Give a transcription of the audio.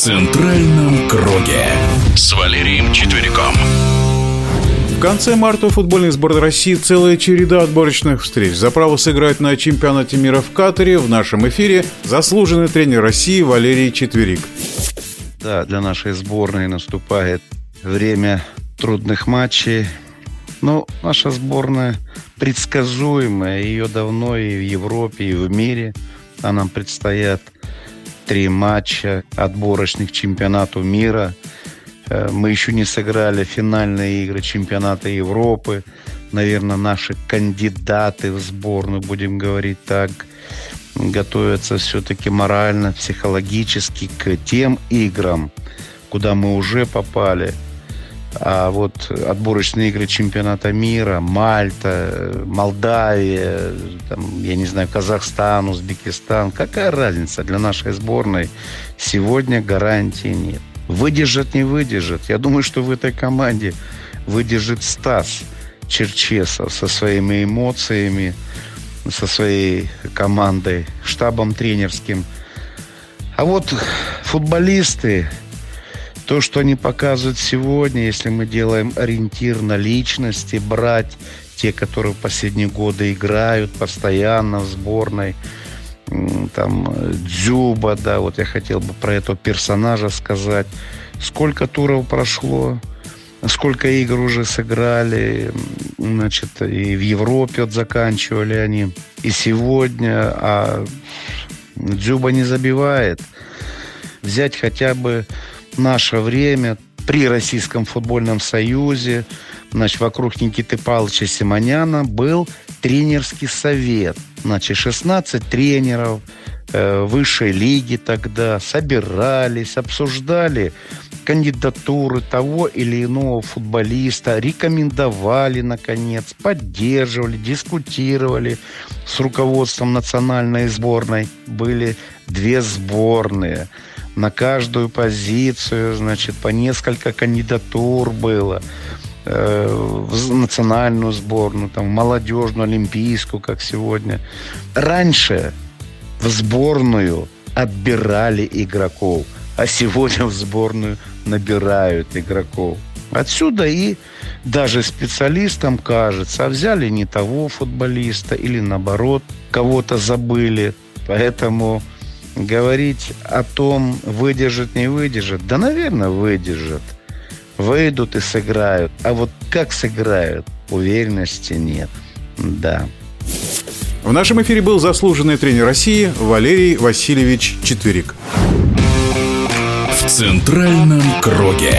центральном круге с Валерием Четвериком. В конце марта у футбольной сборной России целая череда отборочных встреч. За право сыграть на чемпионате мира в Катаре в нашем эфире заслуженный тренер России Валерий Четверик. Да, для нашей сборной наступает время трудных матчей. Но наша сборная предсказуемая. Ее давно и в Европе, и в мире. А нам предстоят три матча отборочных чемпионату мира. Э, мы еще не сыграли финальные игры чемпионата Европы. Наверное, наши кандидаты в сборную, будем говорить так, готовятся все-таки морально, психологически к тем играм, куда мы уже попали – а вот отборочные игры чемпионата мира, Мальта, Молдавия, там, я не знаю, Казахстан, Узбекистан, какая разница для нашей сборной? Сегодня гарантии нет. Выдержит, не выдержит. Я думаю, что в этой команде выдержит Стас Черчесов со своими эмоциями, со своей командой, штабом тренерским. А вот футболисты, то, что они показывают сегодня, если мы делаем ориентир на личности, брать те, которые в последние годы играют постоянно в сборной, там Дзюба, да, вот я хотел бы про этого персонажа сказать. Сколько туров прошло, сколько игр уже сыграли, значит, и в Европе вот заканчивали они, и сегодня, а Дзюба не забивает. Взять хотя бы наше время при Российском футбольном союзе, значит, вокруг Никиты Павловича Симоняна был тренерский совет. Значит, 16 тренеров э, высшей лиги тогда собирались, обсуждали кандидатуры того или иного футболиста, рекомендовали, наконец, поддерживали, дискутировали с руководством национальной сборной. Были две сборные – на каждую позицию, значит, по несколько кандидатур было э, в национальную сборную, там, в молодежную, олимпийскую, как сегодня. Раньше в сборную отбирали игроков, а сегодня в сборную набирают игроков. Отсюда и даже специалистам кажется, а взяли не того футболиста или наоборот кого-то забыли. Поэтому говорить о том, выдержит, не выдержит, да, наверное, выдержит. Выйдут и сыграют. А вот как сыграют, уверенности нет. Да. В нашем эфире был заслуженный тренер России Валерий Васильевич Четверик. В центральном круге.